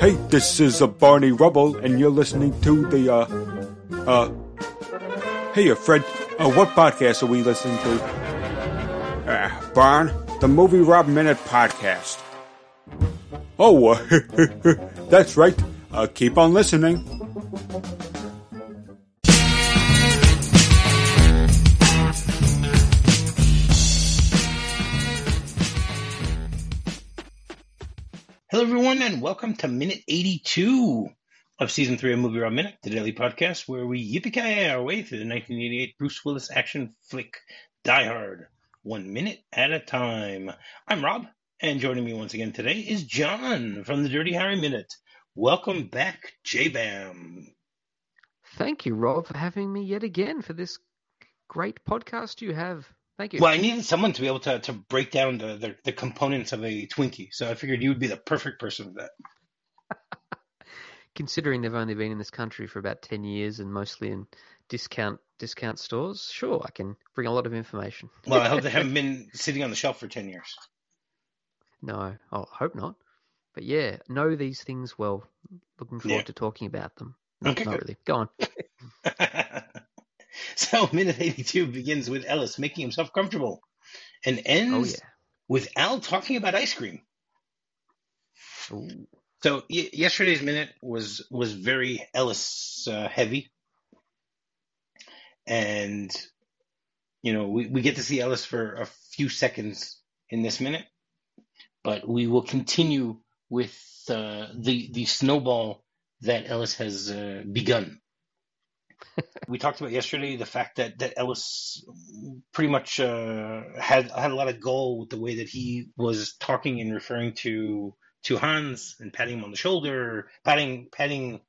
Hey, this is Barney Rubble, and you're listening to the, uh, uh, hey, Fred, uh, what podcast are we listening to? Uh, Barn, the MovieRob Minute Podcast. Oh, that's right. Uh, keep on listening. Welcome to minute 82 of season three of MovieRob Minute, the daily podcast where we yippee our way through the 1988 Bruce Willis action flick Die Hard, one minute at a time. I'm Rob, and joining me once again today is John from the Dirty Harry Minute. Welcome back, J-Bam. Thank you, Rob, for having me yet again for this great podcast you have. Thank you. Well, I needed someone to be able to, to break down the, the, the components of a Twinkie, so I figured you would be the perfect person for that. Considering they've only been in this country for about 10 years and mostly in discount discount stores, sure, I can bring a lot of information. Well, I hope they haven't been sitting on the shelf for 10 years. No, I hope not. But yeah, know these things well. Looking forward Yeah. to talking about them. No, Okay, not good. really. Go on. so minute 82 begins with Ellis making himself comfortable and Oh, ends yeah. with Al talking about ice cream. Ooh. So y- yesterday's minute was was very Ellis uh, heavy, and you know we, we get to see Ellis for a few seconds in this minute, but we will continue with uh, the the snowball that Ellis has uh, begun. we talked about yesterday the fact that that Ellis pretty much uh, had had a lot of goal with the way that he was talking and referring to to Hans and patting him on the shoulder, patting patting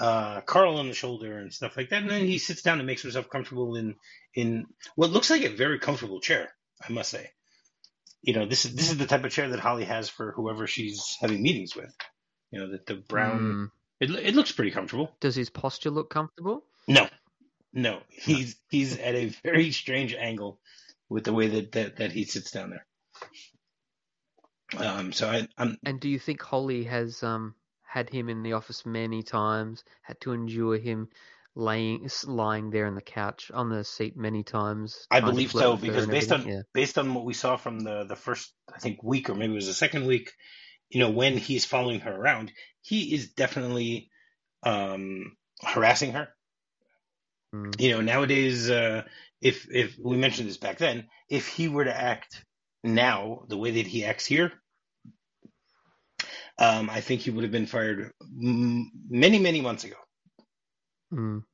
uh, Carl on the shoulder and stuff like that. And then he sits down and makes himself comfortable in in what looks like a very comfortable chair, I must say. You know, this is this is the type of chair that Holly has for whoever she's having meetings with. You know, that the brown Mm. it it looks pretty comfortable. Does his posture look comfortable? No, no, he's he's at a very strange angle with the way that that, that he sits down there. Um, so I, I'm And do you think Holly has um had him in the office many times, had to endure him laying lying there on the couch on the seat many times? I believe so because based on everything? based on what we saw from the the first I think week or maybe it was the second week, you know, when he's following her around, he is definitely um harassing her. Mm. You know, nowadays uh if if we mentioned this back then, if he were to act now the way that he acts here, um I think he would have been fired m- many many months ago. Mm.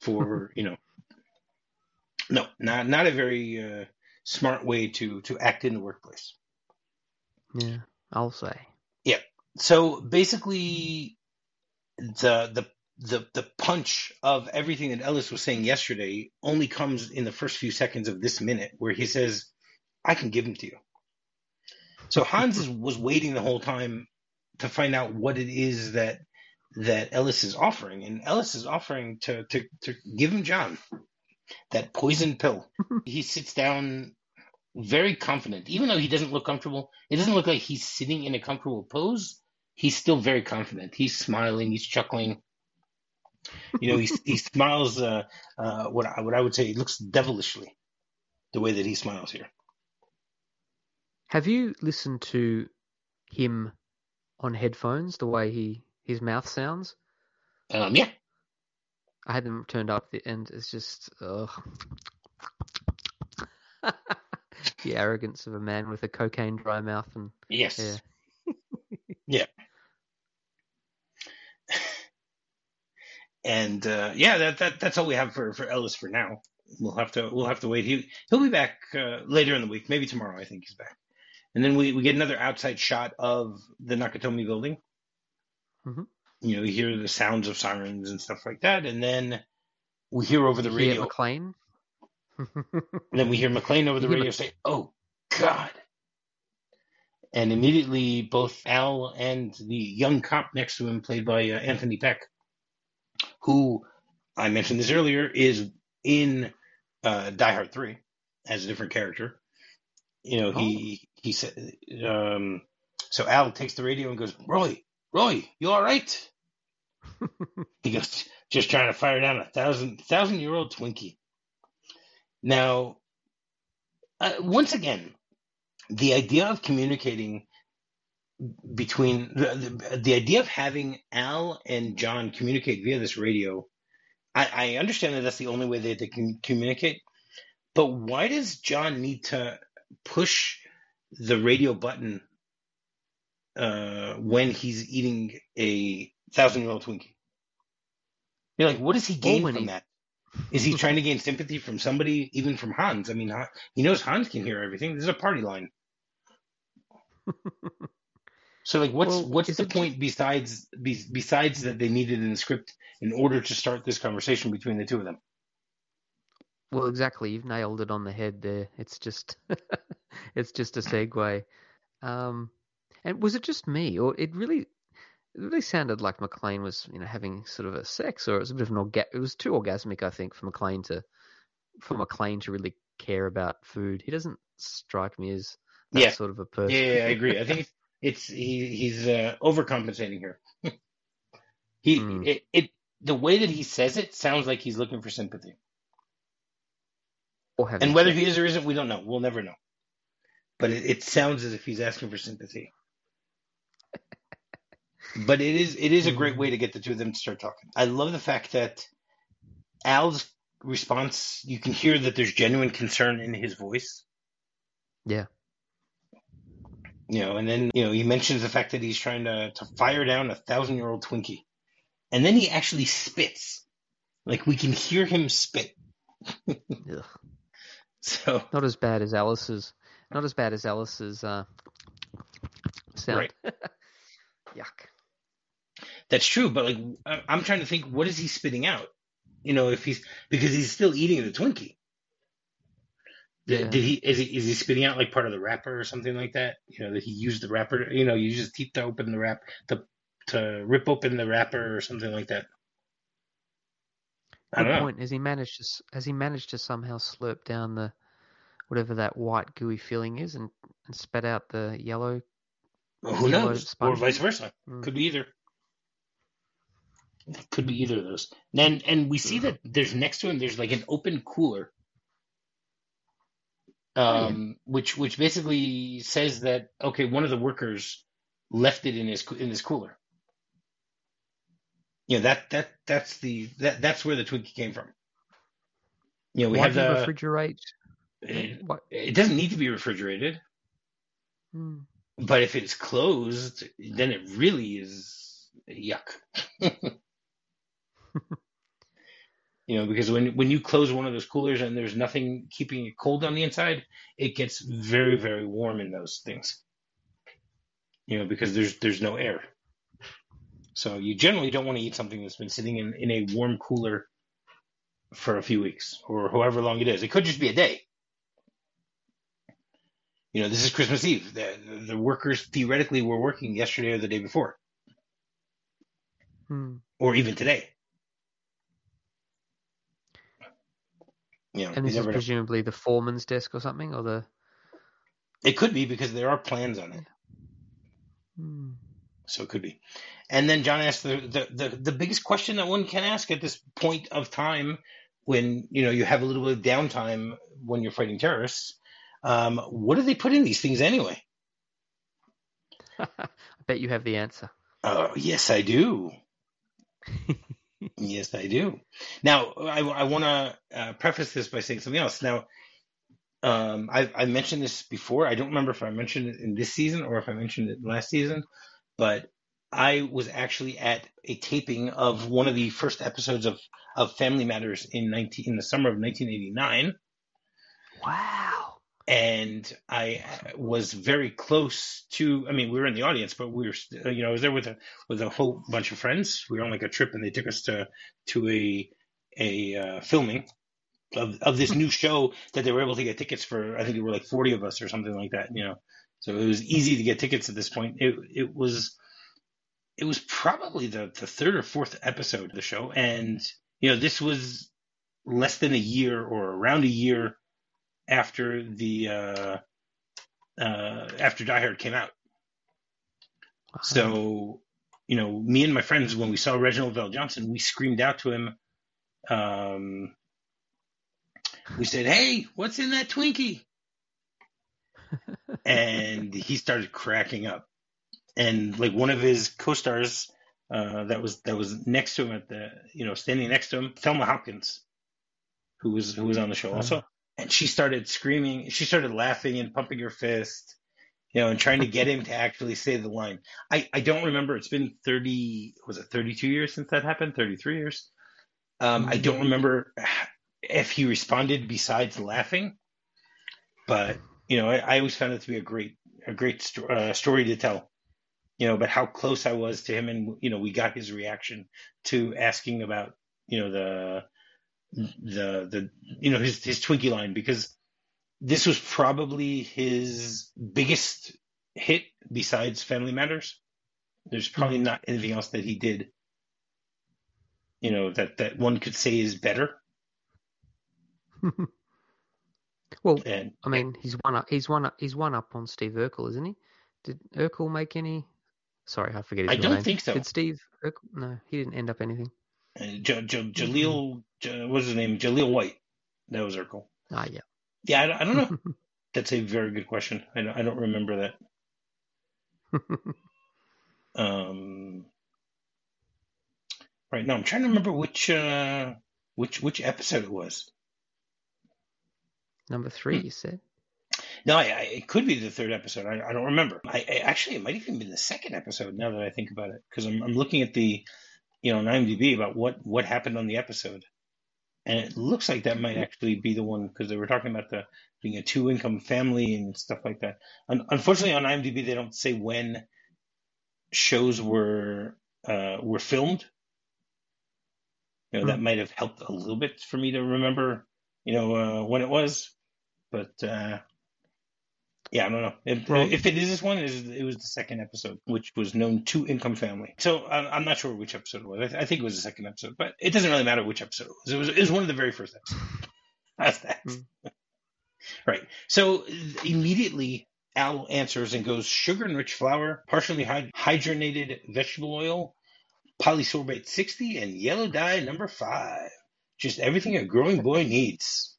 for you know no not not a very uh, smart way to to act in the workplace Yeah, I'll say. Yeah. So basically the the the the punch of everything that Ellis was saying yesterday only comes in the first few seconds of this minute where he says I can give him to you. So Hans is, was waiting the whole time to find out what it is that that Ellis is offering. And Ellis is offering to to to give him John that poison pill. He sits down very confident. Even though he doesn't look comfortable it doesn't look like he's sitting in a comfortable pose. He's still very confident. He's smiling. He's chuckling you know he, he smiles uh, uh, what I, what I would say he looks devilishly the way that he smiles here Have you listened to him on headphones? The way he his mouth sounds. um, yeah I had them turned up, and it's just ugh. the arrogance of a man with a cocaine dry mouth, and yes yeah, and uh, yeah, that, that that's all we have for, for Ellis for now. We'll have to we'll have to wait. He he'll be back uh, later in the week, maybe tomorrow. I think he's back, and then we, we get another outside shot of the Nakatomi building. Mhm. You know, you hear the sounds of sirens and stuff like that, and then we hear over the You radio. McClane. And then we hear McClane over the radio say, "Oh God!" And immediately, both Al and the young cop next to him, played by uh, Anthony Peck, who I mentioned this earlier, is in uh, Die Hard Three as a different character. You know, he he said. Um, so Al takes the radio and goes, "Roy, Roy, you all right? he goes, just trying to fire down a thousand thousand year old Twinkie. Now, uh, once again, the idea of communicating between the, the, the idea of having Al and John communicate via this radio, I, I understand that that's the only way that they can communicate. But why does John need to push the radio button uh, when he's eating a thousand year old Twinkie? You're like, what does he gain from he- that? Is he trying to gain sympathy from somebody, even from Hans? I mean, he knows Hans can hear everything. This is a party line. So, like, what's Well, what's the point besides be, besides that they needed in the script in order to start this conversation between the two of them? Well, exactly. You've nailed it on the head there. It's just, it's just a segue. Um, and was it just me, or it really, it really sounded like McClane was, you know, having sort of a sex, or it was a bit of an orga- It was too orgasmic, I think, for McClane to, for McClane to really care about food. He doesn't strike me as that Yeah. sort of a person. Yeah, yeah, I agree. I think it's, he he's uh, overcompensating here. he Mm. it, it the way that he says it sounds like he's looking for sympathy, and whether he is or isn't, we don't know. We'll never know. But it, it sounds as if he's asking for sympathy. but it is it is a great way to get the two of them to start talking. I love the fact that Al's response you can hear that there's genuine concern in his voice. Yeah. You know, and then you know he mentions the fact that he's trying to to fire down a thousand year old Twinkie, and then he actually spits. Like we can hear him spit. Ugh. So Not as bad as Alice's. Not as bad as Alice's uh, sound. Yuck. that's true, but like I- I'm trying to think, what is he spitting out? You know, if he's because he's still eating the Twinkie. Did, Yeah. did he is he is he spitting out like part of the wrapper or something like that? You know that he used the wrapper. You know, you use his teeth to open the wrap to to rip open the wrapper or something like that. I Good point. Has he managed to has he managed to somehow slurp down the whatever that white gooey filling is and, and spat out the yellow? Well, who Yellow knows? Or vice versa. Mm. Could be either. Could be either of those. And and we see that there's next to him there's like an open cooler. Oh, Um, which which basically says that okay, one of the workers left it in his in his cooler. You know that that that's the that that's where the Twinkie came from. You know, we Why have the. refrigerate? It, it doesn't need to be refrigerated, Hmm. but if it's closed, then it really is yuck. you know, because when when you close one of those coolers and there's nothing keeping it cold on the inside, it gets very very warm in those things. You know, because there's there's no air. So you generally don't want to eat something that's been sitting in, in a warm cooler for a few weeks or however long it is. It could just be a day. You know, this is Christmas Eve. The, the workers theoretically were working yesterday or the day before, Hmm. or even today. You know, And this is never know. presumably the foreman's desk or something, or the. It could be because there are plans on it, Hmm. so it could be. And then John asked the, the the the biggest question that one can ask at this point of time, when you know you have a little bit of downtime when you're fighting terrorists. Um, what do they put in these things anyway? I bet you have the answer. Oh, yes, I do. Yes, I do. Now, I, I want to uh, preface this by saying something else. Now, um, I, I mentioned this before. I don't remember if I mentioned it in this season or if I mentioned it last season, but I was actually at a taping of one of the first episodes of, of Family Matters in 19, in the summer of 1989 Wow. And I was very close to. I mean, we were in the audience, but we were, you know, I was there with a with a whole bunch of friends. We were on like a trip, and they took us to to a a uh, filming of of this new show that they were able to get tickets for. I think there were like forty of us or something like that. You know, so it was easy to get tickets at this point. It it was it was probably the the third or fourth episode of the show, and you know, this was less than a year or around a year after the uh, uh, after Die Hard came out. So, you know, me and my friends, when we saw Reginald VelJohnson, we screamed out to him. Um, we said, "Hey, what's in that Twinkie?" and he started cracking up. And like one of his co-stars uh, that was that was next to him at the you know standing next to him, Telma Hopkins, who was who was on the show also, and she started screaming, she started laughing and pumping her fist, you know, and trying to get him to actually say the line. I I don't remember. It's been thirty was it thirty two years since that happened? Thirty three years. Um, I don't remember if he responded besides laughing, but you know, I, I always found it to be a great a great sto- uh, story to tell you know, but how close I was to him, and you know, we got his reaction to asking about, you know, the the the you know his his Twinkie line because this was probably his biggest hit besides Family Matters. There's probably mm-hmm. not anything else that he did, you know, that that one could say is better. well, and, I mean, he's one up. He's one up. He's one up on Steve Urkel, isn't he? Did Urkel make any Sorry, I forget his I don't think so. Did Steve? No, he didn't end up anything. Uh, J- J- Jaleel, J- what's his name? Jaleel White. That was Urkel. Ah, yeah. Yeah, I, I don't know. That's a very good question. I don't, I don't remember that. um, right now, I'm trying to remember which uh, which which episode it was. Number three, hmm. you said. No, I, I, it could be the third episode. I, I don't remember. I, actually, it might even be the second episode. Now that I think about it, because I'm, I'm looking at the, you know, on IMDb about what what happened on the episode, and it looks like that might actually be the one because they were talking about the being a two income family and stuff like that. unfortunately, on IMDb they don't say when shows were uh, were filmed. You know, that hmm. might have helped a little bit for me to remember, you know, uh, when it was. But uh, yeah, I don't know. If, well, if it is this one, it was the second episode, which was known Two Income Family. So I'm not sure which episode it was. I think it was the second episode, but it doesn't really matter which episode it was. It was, it was one of the very first episodes. That's that. Mm. right. So immediately Al answers and goes sugar enriched flour, partially hydrogenated vegetable oil, polysorbate 60, and yellow dye number five. Just everything a growing boy needs.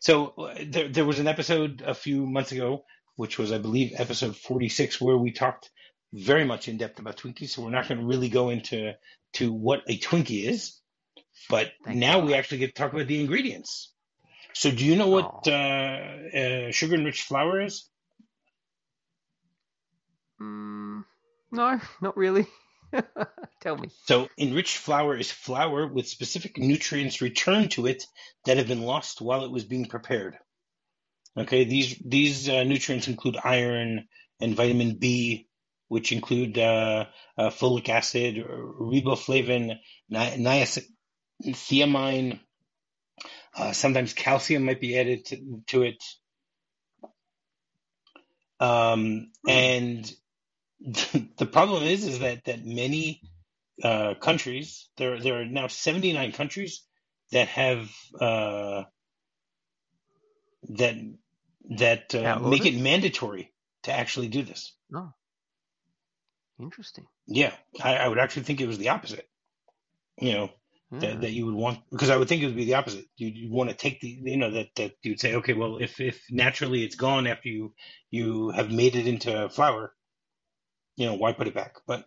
So uh, there, there was an episode a few months ago, which was, I believe, episode 46, where we talked very much in depth about Twinkies. So we're not going to really go into to what a Twinkie is, but Thank now God. we actually get to talk about the ingredients. So do you know what oh. uh, uh, sugar enriched flour is? Mm, no, not really. Tell me. So, enriched flour is flour with specific nutrients returned to it that have been lost while it was being prepared. Okay, these these uh, nutrients include iron and vitamin B, which include uh, uh, folic acid, riboflavin, ni- niacin, uh, sometimes calcium might be added to, to it. Um, hmm. and the problem is is that that many uh, countries there there are now 79 countries that have uh, that that uh, make it mandatory to actually do this. Oh, interesting. Yeah, I, I, would actually think it was the opposite. You know, that, that you would want because I would think it would be the opposite. You'd, you'd want to take the you know that that you'd say okay, well if if naturally it's gone after you you have made it into flour, you know, why put it back? But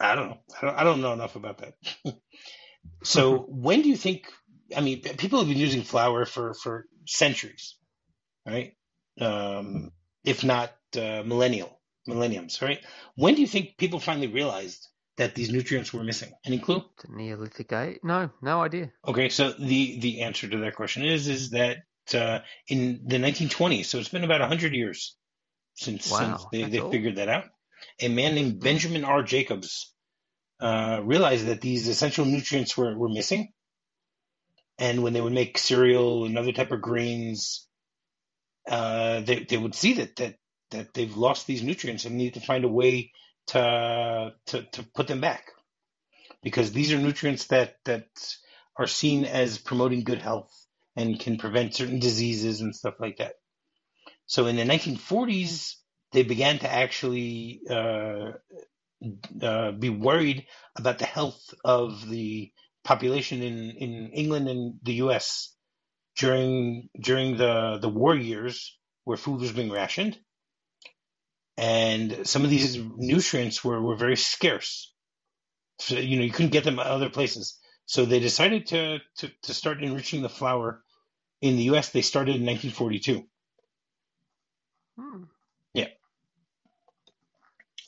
I don't know. I don't, I don't know enough about that. so when do you think? I mean, people have been using flour for for centuries, right? Um, if not uh, millennial millenniums, right? When do you think people finally realized that these nutrients were missing? Any clue? The Neolithic age? No, no idea. Okay, so the the answer to that question is is that uh, in the 1920s, so it's been about 100 years since, wow, since they, they figured that out a man named Benjamin R. Jacobs uh, realized that these essential nutrients were, were missing. And when they would make cereal and other type of grains, uh, they, they would see that, that, that they've lost these nutrients and need to find a way to, to, to put them back. Because these are nutrients that, that are seen as promoting good health and can prevent certain diseases and stuff like that. So in the 1940s, they began to actually uh, uh, be worried about the health of the population in, in England and the U.S. during during the the war years, where food was being rationed, and some of these nutrients were, were very scarce. So you know you couldn't get them other places. So they decided to, to, to start enriching the flour in the U.S. They started in 1942. Hmm.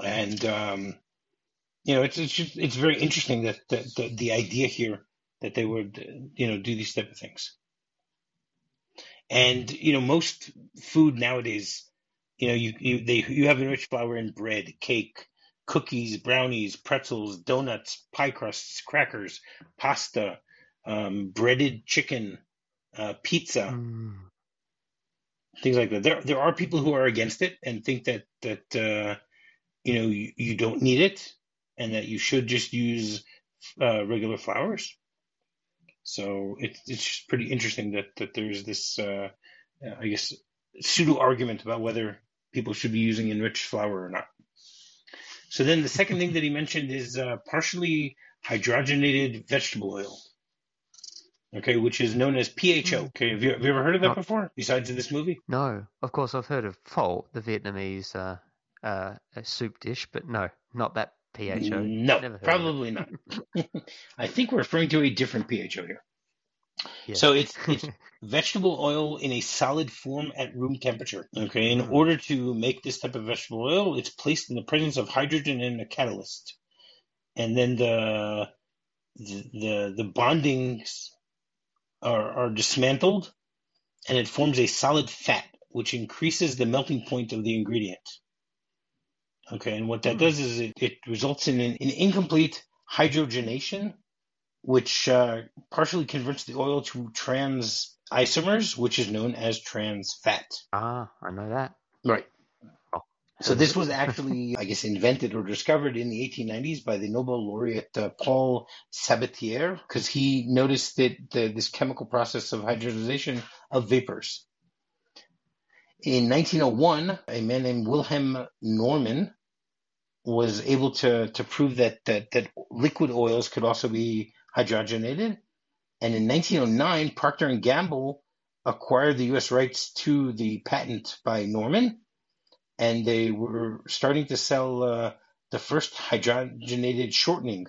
And um, you know it's it's just, it's very interesting that, that, that the idea here that they would you know do these type of things. And you know most food nowadays, you know you you they you have enriched flour in bread, cake, cookies, brownies, pretzels, donuts, pie crusts, crackers, pasta, um, breaded chicken, uh, pizza, mm. things like that. There, there are people who are against it and think that that uh, you know you, you, don't need it and that you should just use uh, regular flours. So it, it's just pretty interesting that that there's this, uh, I guess, pseudo argument about whether people should be using enriched flour or not. So then the second thing that he mentioned is uh, partially hydrogenated vegetable oil. Okay, which is known as PHO. Hmm. Okay, have you, have you ever heard of that before? Besides in this movie? No, of course I've heard of pho, the Vietnamese uh, uh, soup dish, but no, not that PHO. No, probably not. I think we're referring to a different PHO here. So it's it's vegetable oil in a solid form at room temperature. Okay, in mm. order to make this type of vegetable oil, it's placed in the presence of hydrogen and a catalyst, and then the the the bondings are are dismantled, and it forms a solid fat, which increases the melting point of the ingredient. Okay, and what that mm. does is it, it results in an, an incomplete hydrogenation which uh, partially converts the oil to trans isomers, which is known as trans fat. Ah, I know that. Right. Oh. So this was actually, I guess, invented or discovered in the 1890s by the Nobel laureate uh, Paul Sabatier, because he noticed that the, this chemical process of hydrogenation of vapors. In 1901, a man named Wilhelm Normann was able to to prove that that, that liquid oils could also be hydrogenated. And in 1909, Procter and Gamble acquired the U.S. rights to the patent by Normann, and they were starting to sell uh, the first hydrogenated shortening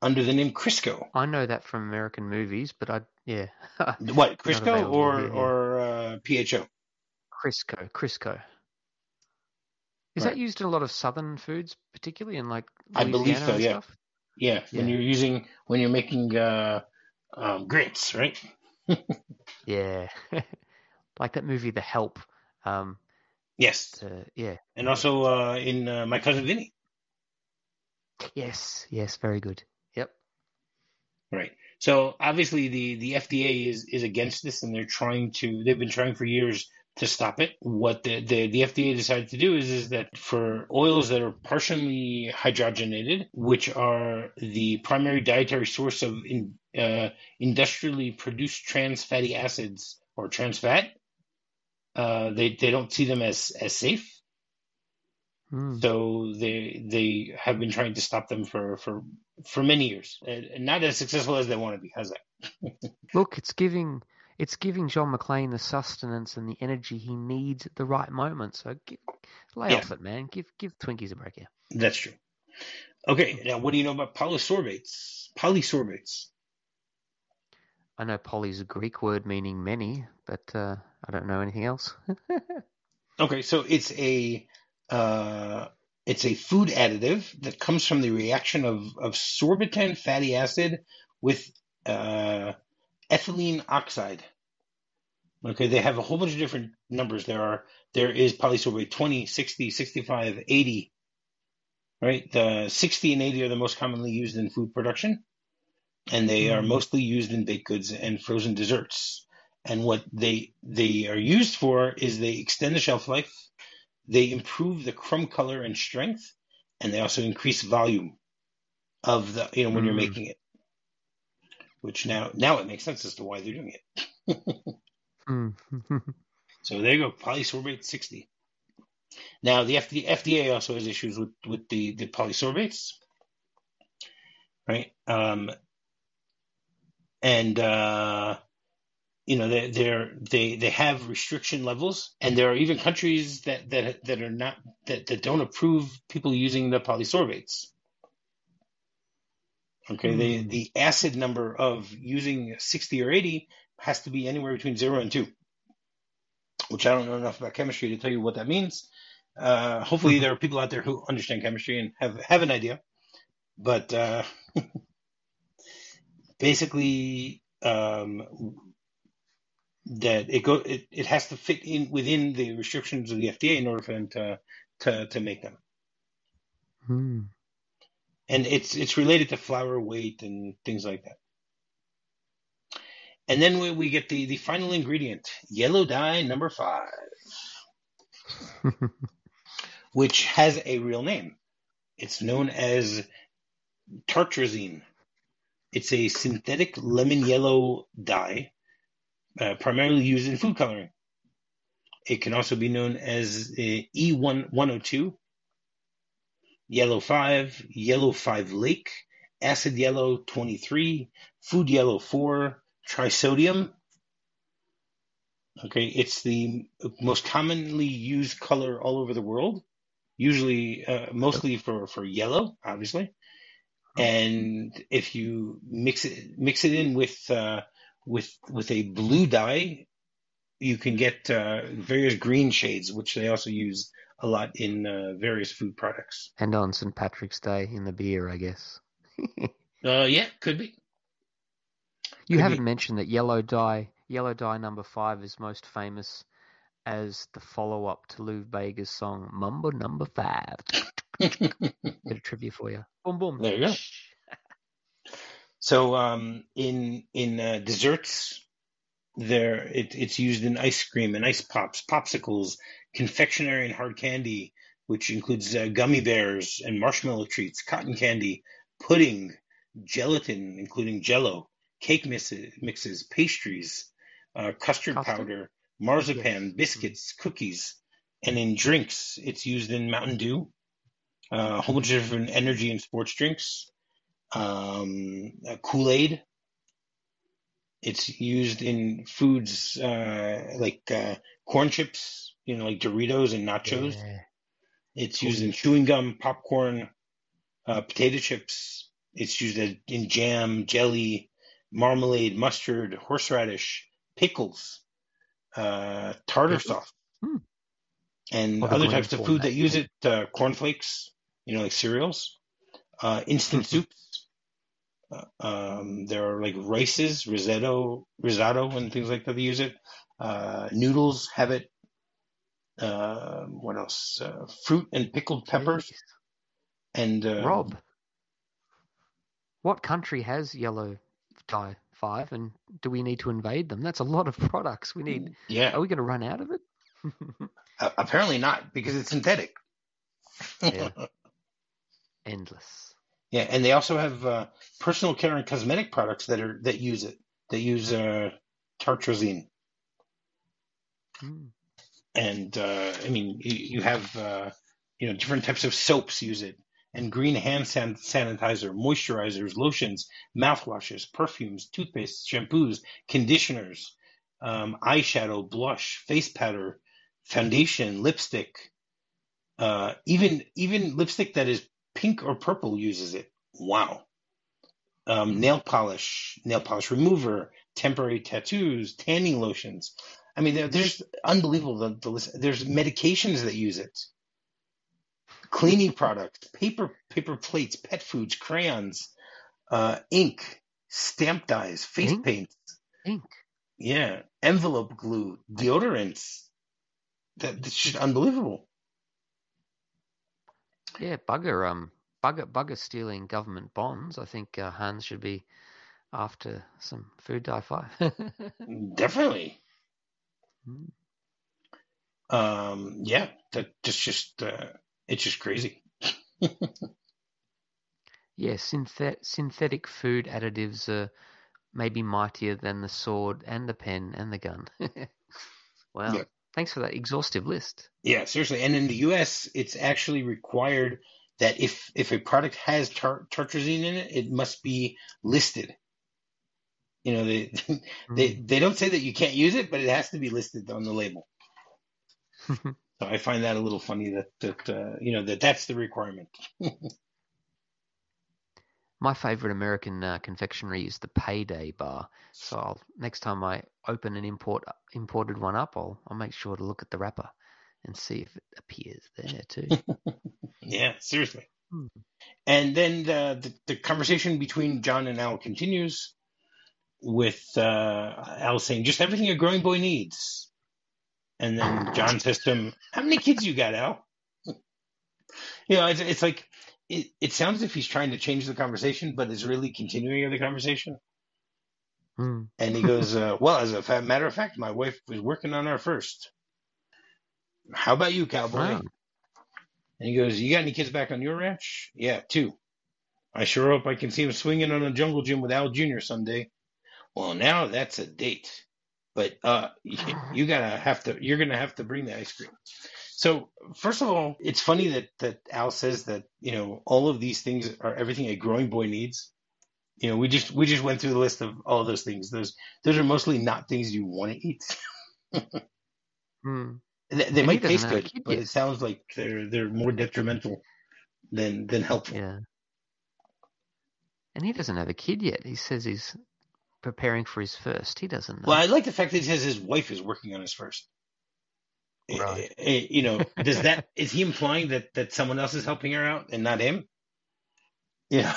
under the name Crisco. I know that from American movies, but I yeah. what Crisco or or uh, PHO? Crisco, Crisco. Is right. that used in a lot of southern foods, particularly in like Louisiana I believe so. yeah. Yeah, yeah. when you're using when you're making uh, um, grits, right? yeah, like that movie, The Help. Um, yes. Yeah. And also uh, in uh, My Cousin Vinny. Yes. Yes. Very good. Yep. Right. So obviously the the FDA is is against this, and they're trying to. They've been trying for years to stop it. What the, the, the, FDA decided to do is, is that for oils that are partially hydrogenated, which are the primary dietary source of in, uh, industrially produced trans fatty acids or trans fat, uh, they, they don't see them as, as safe. Mm. So they they have been trying to stop them for, for, for many years. Uh, not as successful as they want to be. How's that? Look, it's giving it's giving John McClane the sustenance and the energy he needs at the right moment. So give, lay yeah. off it, man. Give give Twinkies a break here. That's true. Okay, now what do you know about polysorbates? Polysorbates. I know poly is a Greek word meaning many, but uh, I don't know anything else. okay, so it's a uh, it's a food additive that comes from the reaction of, of sorbitan fatty acid with uh, ethylene oxide. Okay, they have a whole bunch of different numbers. There are there is polysorbate 20, 60, 65, 80. Right? The 60 and 80 are the most commonly used in food production, and they mm. are hmm. mostly used in baked goods and frozen desserts. And what they they are used for is they extend the shelf life, they improve the crumb color and strength, and they also increase volume of the you know when mm. you're hmm. making it which now now it makes sense as to why they're doing it. mm. so there you go, polysorbate 60. Now, the FDA, FDA also has issues with, with the, the polysorbates, right? Um, and, uh, you know, they they're, they they have restriction levels, and there are even countries that that that are not that, that don't approve people using the polysorbates. Okay, the Hmm. the acid number of using 60 or 80 has to be anywhere between zero and two, which I don't know enough about chemistry to tell you what that means. Uh, hopefully, there are people out there who understand chemistry and have have an idea. But uh, basically, um, that it go it, it has to fit in within the restrictions of the FDA in order for them to to to make them. Hmm. and it's it's related to flour weight and things like that. And then we, we get the the final ingredient, yellow dye number five, which has a real name. It's known as tartrazine. It's a synthetic lemon yellow dye, uh, primarily used in food coloring. It can also be known as uh, E102, Yellow 5, Yellow 5 Lake, Acid Yellow 23, Food Yellow 4, Trisodium. Okay, it's the most commonly used color all over the world, usually uh, mostly for, for yellow, obviously. And if you mix it mix it in with uh, with with a blue dye, you can get uh, various green shades, which they also use a lot in uh, various food products. and on St. Patrick's Day in the beer, I guess. Uh, yeah, could be. You Could haven't be. mentioned that yellow dye, yellow dye number five is most famous as the follow-up to Lou Bega's song "Mambo Number Five. Bit of trivia for you. Boom, boom. There you go. So um, in in uh, desserts, there it, it's used in ice cream and ice pops, popsicles, confectionery and hard candy, which includes uh, gummy bears and marshmallow treats, cotton candy, pudding, gelatin, including Jello, cake mixes, mixes pastries, uh, custard, Custard? powder, marzipan, Yes. biscuits, cookies, and in drinks, it's used in Mountain Dew, uh, a whole bunch of different energy and sports drinks um, Kool Aid. It's used in foods uh, like uh, corn chips, you know, like Doritos and nachos. Yeah. It's used in chewing gum, popcorn, uh, potato chips. It's used in jam, jelly, marmalade, mustard, horseradish, pickles, uh, tartar Pickles? sauce, Hmm. and other types of food that that use it. Uh, cornflakes, you know, like cereals, uh, instant soups. Uh, um, there are like rices, risotto, risotto, and things like that. They use it. Uh, noodles have it. Uh, what else? Uh, fruit and pickled peppers. And uh, Rob, what country has yellow five, and do we need to invade them? That's a lot of products. We need. yeah, Are we going to run out of it? uh, apparently not because it's synthetic. Yeah. Endless. Yeah, and they also have uh, personal care and cosmetic products that are that use it. They use uh, tartrazine, Hmm. and uh, I mean you, you have uh, you know different types of soaps use it, and green hand san- sanitizer, moisturizers, lotions, mouthwashes, perfumes, toothpaste, shampoos, conditioners, um, eyeshadow, blush, face powder, foundation, lipstick, uh, even even lipstick that is pink or purple uses it. Wow. Um, nail polish, nail polish remover, temporary tattoos, tanning lotions. I mean, there, there's unbelievable. The, the list. There's medications that use it. Cleaning products, paper paper plates, pet foods, crayons, uh, ink, stamp dyes, face Ink? paints. Ink. Yeah, envelope glue, deodorants. That, that's just unbelievable. Yeah, bugger. Um, bugger, bugger stealing government bonds. I think uh, Hans should be after some food dye five. Definitely. Hmm. Um, yeah, that that's just uh, it's just crazy. yeah, synthet- synthetic food additives are maybe mightier than the sword and the pen and the gun. wow. Yeah. Thanks for that exhaustive list. Yeah, seriously. And in the U.S., it's actually required that if if a product has tar- tartrazine in it, it must be listed. You know, they they mm. they don't say that you can't use it, but it has to be listed on the label. So I find that a little funny that that uh, you know that that's the requirement. My favorite American uh, confectionery is the Payday bar. So I'll, next time I open an import imported one up, I'll I'll make sure to look at the wrapper and see if it appears there too. yeah, seriously. Hmm. And then the, the, the conversation between John and Al continues with uh, Al saying just everything a growing boy needs, and then John says to him, "How many kids you got, Al?" you know, it's, it's like it, it sounds as if he's trying to change the conversation, but is really continuing the conversation. Hmm. And he goes, uh, "Well, as a matter of fact, my wife was working on our first. How about you, cowboy?" Wow. And he goes, "You got any kids back on your ranch?" "Yeah, two. I sure hope I can see him swinging on a jungle gym with Al Jr. someday." Well, now that's a date, but uh, you, you gotta have to. You're gonna have to bring the ice cream. So first of all, it's funny that that Al says that you know all of these things are everything a growing boy needs. You know, we just we just went through the list of all of those things. Those those are mostly not things you want to eat. Hmm. They, they might taste good, but it sounds like they're they're more detrimental than than helpful. Yeah. And he doesn't have a kid yet. He says he's preparing for his first. He doesn't know. Well, I like the fact that he says his wife is working on his first. Eh, Right. eh, You know, does that is he implying that that someone else is helping her out and not him? Yeah.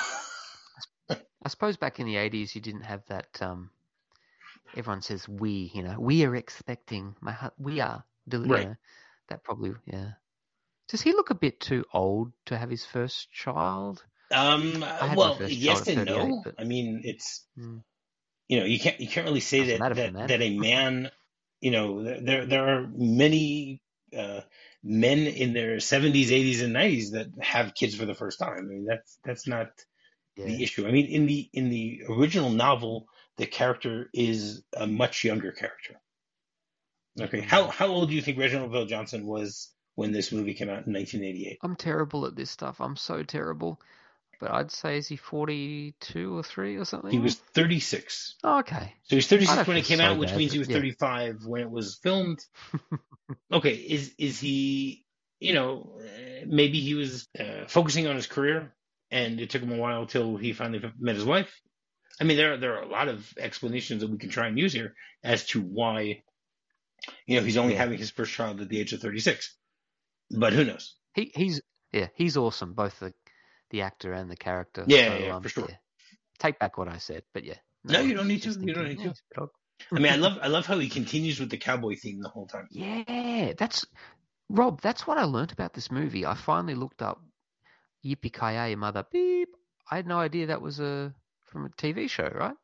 I suppose back in the eighties, you didn't have that. Um, everyone says we. You know, we are expecting. My hu- we are. del- you Right. know, that probably. Yeah. Does he look a bit too old to have his first child? Um. Well, yes and no. but- I mean, it's Hmm. You know you can't you can't really say Doesn't that matter that, a man. that a man you know there there are many uh, men in their 70s 80s and 90s that have kids for the first time i mean that's that's not Yeah. the issue i mean in the in the original novel the character is a much younger character okay how how old do you think reginald VelJohnson was when this movie came out in 1988 I'm terrible at this stuff. I'm so terrible. But I'd say is he forty two or three or something? he was 36 Oh, okay. So he's 36 when it came so out, which means he was yeah. 35 when it was filmed. okay, is is he? You know, maybe he was uh, focusing on his career, and it took him a while till he finally met his wife. I mean, there are, there are a lot of explanations that we can try and use here as to why, you know, he's only having his first child at the age of 36. But who knows? He he's yeah he's awesome. Both the the actor and the character. Yeah, So, yeah, um, for sure. Take back what I said, but yeah. No, you don't need to. You don't need to. it's a bit odd. I mean, I love I love how he continues with the cowboy theme the whole time. Yeah, that's Rob. That's what I learnt about this movie. I finally looked up Yippee Ki Mother Beep. I had no idea that was a from a TV show, right?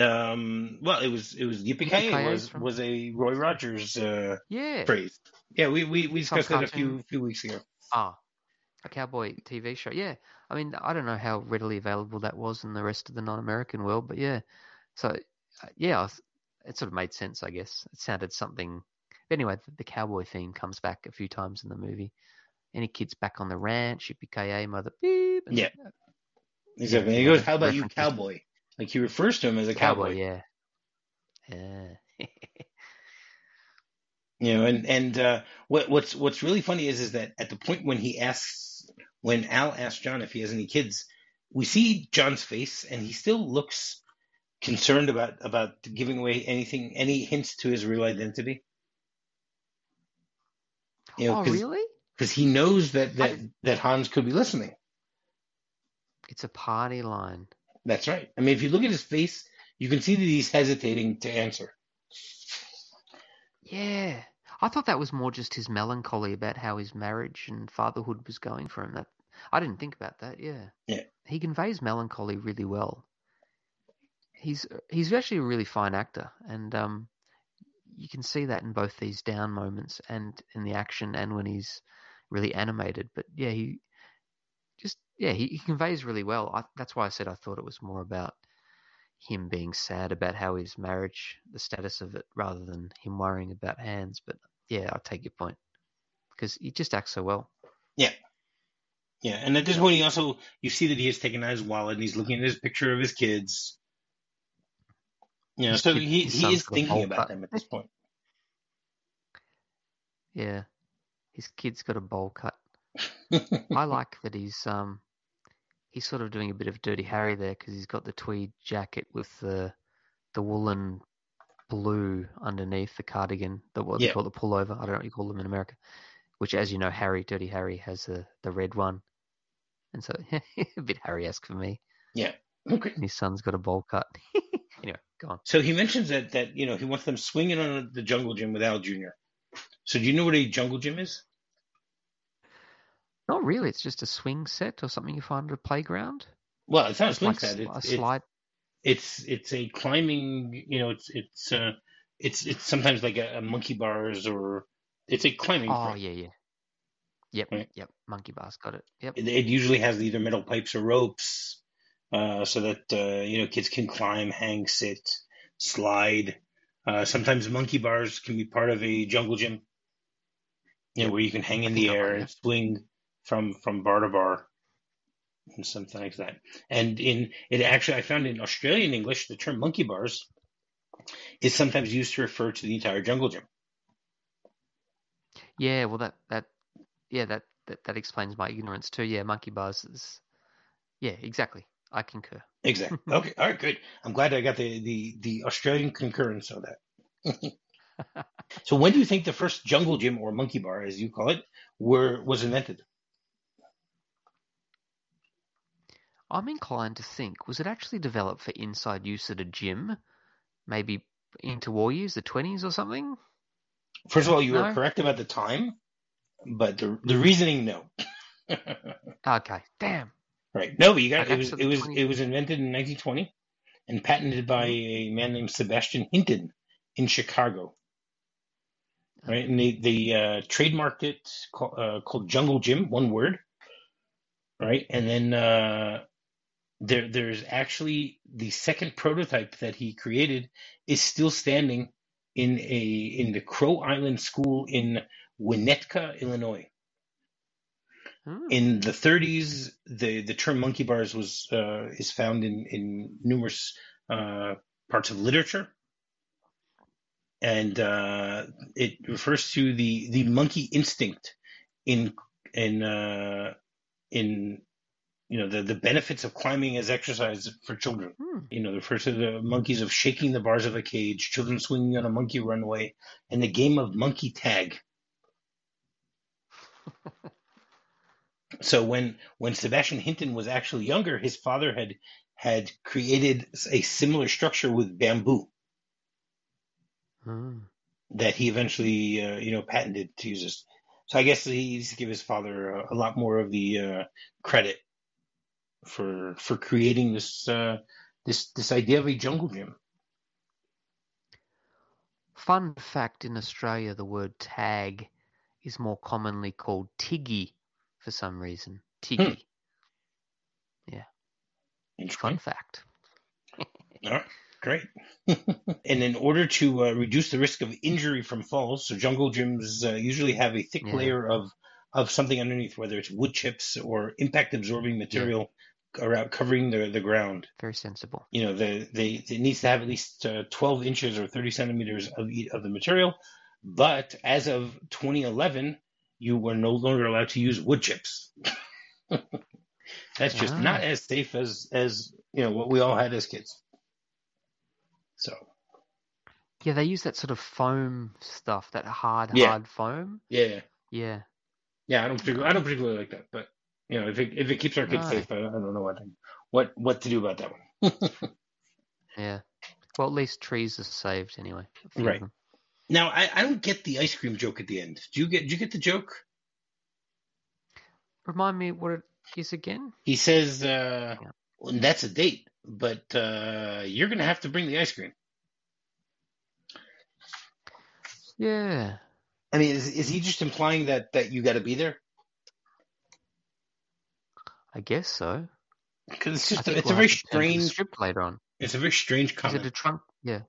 Um, well, it was it was Yippee Yippee-ki-yay was from- was a Roy Rogers uh, Yeah. phrase. Yeah, we we, we discussed that a few few weeks ago. Ah, a cowboy TV show. Yeah, I mean, I don't know how readily available that was in the rest of the non-American world, but yeah. So, uh, yeah, it sort of made sense, I guess. It sounded something. Anyway, the, cowboy theme comes back a few times in the movie. Any kids back on the ranch? Yippee K.A. mother beep. and- Yeah. Exactly. He goes, "How about you, cowboy?" Like he refers to him as a Cowboy, cowboy. yeah. Yeah. You know, and and uh, what what's what's really funny is is that at the point when he asks, when Al asks John if he has any kids, we see John's face, and he still looks concerned about about giving away anything, any hints to his real identity. You know, oh, 'cause- really? because he knows that that I- that Hans could be listening. It's a party line. That's right. I mean, if you look at his face, you can see that he's hesitating to answer. Yeah. I thought that was more just his melancholy about how his marriage and fatherhood was going for him. That I didn't think about that. Yeah. Yeah. He conveys melancholy really well. He's he's actually a really fine actor, and um, you can see that in both these down moments and in the action, and when he's really animated. But yeah, he just yeah he, he conveys really well. I, that's why I said I thought it was more about him being sad about how his marriage, the status of it, rather than him worrying about Hans. But yeah, I take your point because he just acts so well. Yeah, and at this point, he also you see that he has taken out his wallet and he's looking at his picture of his kids. You know, His so he he is thinking about cut. them at this point. Yeah, his kid's got a bowl cut. I like that he's um he's sort of doing a bit of Dirty Harry there because he's got the tweed jacket with the the woolen blue underneath the cardigan, the what Yeah. they call the pullover. I don't know what you call them in America. Which, as you know, Harry Dirty Harry has the the red one, and so a bit Harry-esque for me. Yeah. Okay. And his son's got a bowl cut. anyway, go on. So he mentions that that you know he wants them swinging on the jungle gym with Al Jr. So do you know what a jungle gym is? Not really. It's just a swing set or something you find at a playground. Well, it's not a swing like set. It's, a it's slide. it's it's a climbing. You know, it's it's uh it's it's sometimes like a, a monkey bars or it's a climbing. Oh frame. yeah, yeah. Yep, Right. yep. Monkey bars got it. Yep. It, it usually has either metal pipes or ropes, uh, so that uh, you know kids can climb, hang, sit, slide. Uh, sometimes monkey bars can be part of a jungle gym. You know, where you can hang in the air and swing from from bar to bar, and something like that. And in it actually, I found in Australian English, the term monkey bars is sometimes used to refer to the entire jungle gym. Yeah, well that that yeah that that, that explains my ignorance too. Yeah, monkey bars is yeah exactly. I concur. Exactly. Okay. All right. Good. I'm glad I got the the the Australian concurrence on that. so, when do you think the first jungle gym or monkey bar, as you call it, were was invented? I'm inclined to think was it actually developed for inside use at a gym, maybe into war years, the 20s or something? First of all, you No. are correct about the time, but the the reasoning, no. Okay, damn. right. No, but you got Okay, it was so it was 20 it was invented in 1920 and patented by a man named Sebastian Hinton in Chicago. Right, and they they uh, trademarked it called, uh, called Jungle Gym, one word. Right, and then uh, there there's actually the second prototype that he created is still standing in a in the Crow Island School in Winnetka, Illinois. Hmm. In the 30s, the the term monkey bars was uh, is found in in numerous uh, parts of literature, and uh, it refers to the the monkey instinct in in uh, in you know the the benefits of climbing as exercise for children. Hmm. You know, the first of the monkeys of shaking the bars of a cage, children swinging on a monkey runway, and the game of monkey tag. So when when Sebastian Hinton was actually younger, his father had had created a similar structure with bamboo Hmm. that he eventually uh, you know patented to use this. So I guess he needs to give his father a, a lot more of the uh, credit for for creating this uh, this this idea of a jungle gym. Fun fact in Australia, the word tag is more commonly called tiggy for some reason. Tiggy. Yeah. Interesting. Fun fact. All right, great. and in order to uh, reduce the risk of injury from falls, so jungle gyms uh, usually have a thick Yeah. layer of of something underneath, whether it's wood chips or impact absorbing material around covering the the ground. Very sensible. You know, the they it needs to have at least uh, 12 inches or 30 centimeters of of the material. But as of 2011, you were no longer allowed to use wood chips. That's just Ah. not as safe as as you know what we all had as kids. So Yeah, they use that sort of foam stuff, that hard, Yeah. hard foam. yeah, Yeah. yeah, I don't particularly, I don't particularly like that, but you know, if it if it keeps our kids No. safe, I, I don't know what what what to do about that one. Yeah. Well, at least trees are saved anyway. a few of Right. them. Now, I, I don't get the ice cream joke at the end. Do you get? Do you get the joke? Remind me what it is again? He says, uh, Yeah. well, "That's a date, but uh, you're gonna have to bring the ice cream." Yeah. I mean, is is he just implying that that you got to be there? I guess so. Because it's just a, it's we'll a very have to turn to the strange script later on. it's a very strange Is it a trunk? Yeah.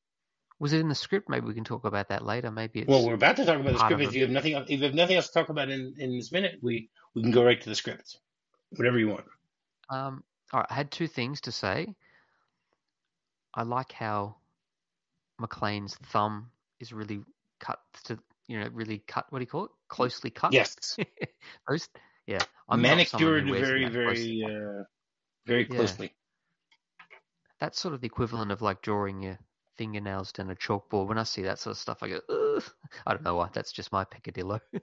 Was it in the script? Maybe we can talk about that later. Maybe it's Well, we're about to talk about the script. If you have nothing, else, if you have nothing else to talk about in, in this minute, we we can go right to the script. Whatever you want. Um, all right, I had two things to say. I like how McClane's thumb is really cut to, you know, really cut. What do you call it? Closely cut. Yes, Those, yeah. I'm not someone who manicured very, very, closely. uh, very Yeah. closely. That's sort of the equivalent of like drawing your fingernails down a chalkboard. When I see that sort of stuff, I go, Ugh. I don't know why. That's just my peccadillo.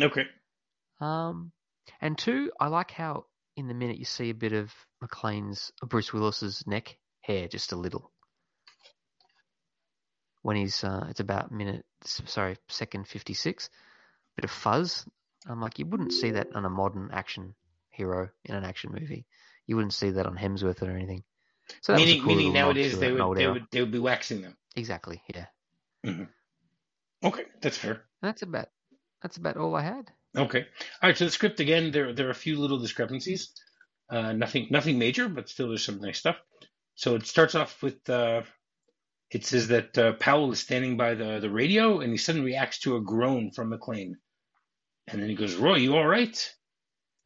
Okay. Um, and two, I like how in the minute you see a bit of McClane's Bruce Willis's neck hair, just a little. When he's, uh, it's about minute, sorry, second fifty six, bit of fuzz. I'm like, you wouldn't see that on a modern action hero in an action movie. You wouldn't see that on Hemsworth or anything. So meaning, cool meaning nowadays they would they would they would be waxing them. exactly, yeah. Okay, that's fair. That's about that's about all I had. Okay. All right. So the script again, there there are a few little discrepancies. Uh, nothing nothing major, but still there's some nice stuff. So it starts off with uh, it says that uh, Powell is standing by the the radio and he suddenly reacts to a groan from McClane, and then he goes, "Roy, you all right?"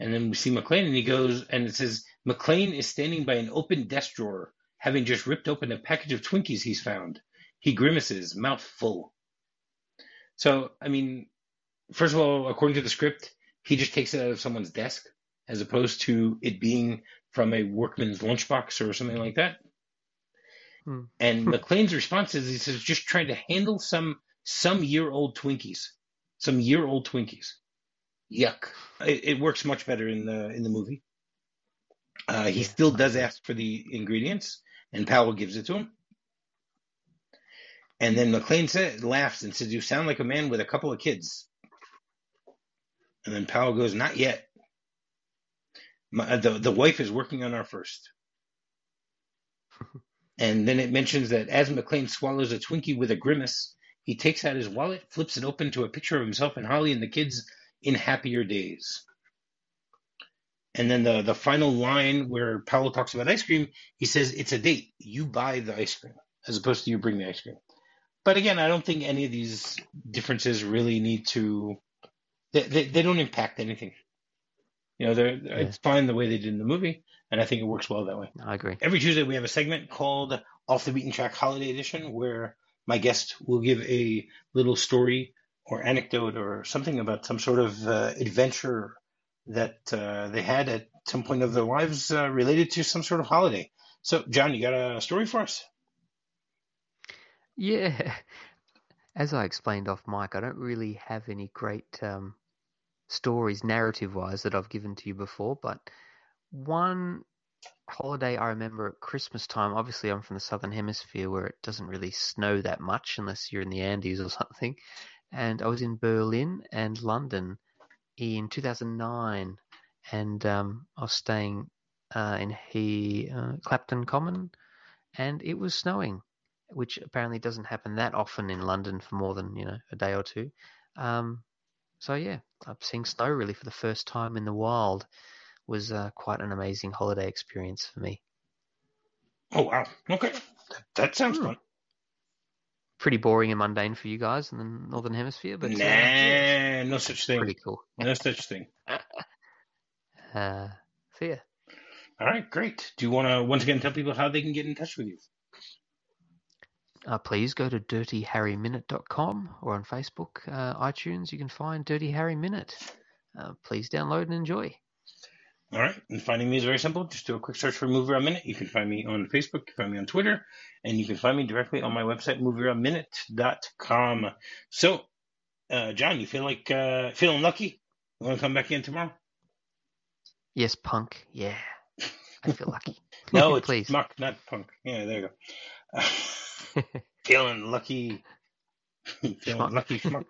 And then we see McClane and he goes and it says McClane is standing by an open desk drawer, having just ripped open a package of Twinkies he's found. He grimaces, mouth full. So I mean, first of all, according to the script, he just takes it out of someone's desk as opposed to it being from a workman's lunchbox or something like that. Hmm. And McClane's response is he says just trying to handle some some year old Twinkies. Some year old Twinkies. Yuck. It, it works much better in the in the movie. Uh, he still does ask for the ingredients, and Powell gives it to him. And then McClane said, laughs and says, "You sound like a man with a couple of kids." And then Powell goes, "Not yet. My, the the wife is working on our first. and then it mentions that as McClane swallows a Twinkie with a grimace, he takes out his wallet, flips it open to a picture of himself and Holly and the kids in happier days. And then the the final line where Powell talks about ice cream, he says, "It's a date. You buy the ice cream, as opposed to you bring the ice cream." But again, I don't think any of these differences really need to. They they, they don't impact anything. You know, they're, it's fine the way they did in the movie, and I think it works well that way. I agree. Every Tuesday, we have a segment called Off the Beaten Track Holiday Edition, where my guest will give a little story or anecdote or something about some sort of uh, adventure that uh, they had at some point of their lives uh, related to some sort of holiday. So, John, you got a story for us? Yeah. As I explained off mic, I don't really have any great um, stories narrative wise that I've given to you before, but one holiday I remember at Christmas time, obviously I'm from the southern hemisphere where it doesn't really snow that much unless you're in the Andes or something. And I was in Berlin and London in 2009 and um, I was staying uh, in he, uh, Clapton Common and it was snowing which apparently doesn't happen that often in London for more than you know a day or two. Um, so yeah, uh, seeing snow really for the first time in the wild was uh, quite an amazing holiday experience for me. Oh, wow. Okay. That, that sounds Hmm. fun. Pretty boring and mundane for you guys in the northern hemisphere, but nah, uh, no such thing. pretty cool. No such thing. Uh, so yeah, All right, great. Do you want to once again tell people how they can get in touch with you? uh, please go to dirtyharryminute.com or on Facebook, uh, iTunes. You can find Dirty Harry Minute. Uh, please download and enjoy. All right. And finding me is very simple. Just do a quick search for MovieRob Minute. You can find me on Facebook, you can find me on Twitter, and you can find me directly on my website, movierobminute.com. So, uh, John, you feel like uh, feeling lucky? You want to come back in tomorrow? Yes, punk. Yeah, I feel lucky. No, it's please. muck, not punk. Yeah, there you go. feeling lucky. feeling Schmuck. lucky schmuck.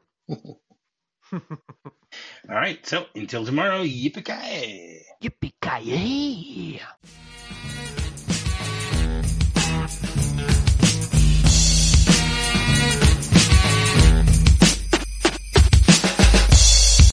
All right. So until tomorrow, yippee ki yay! Yippee ki yay!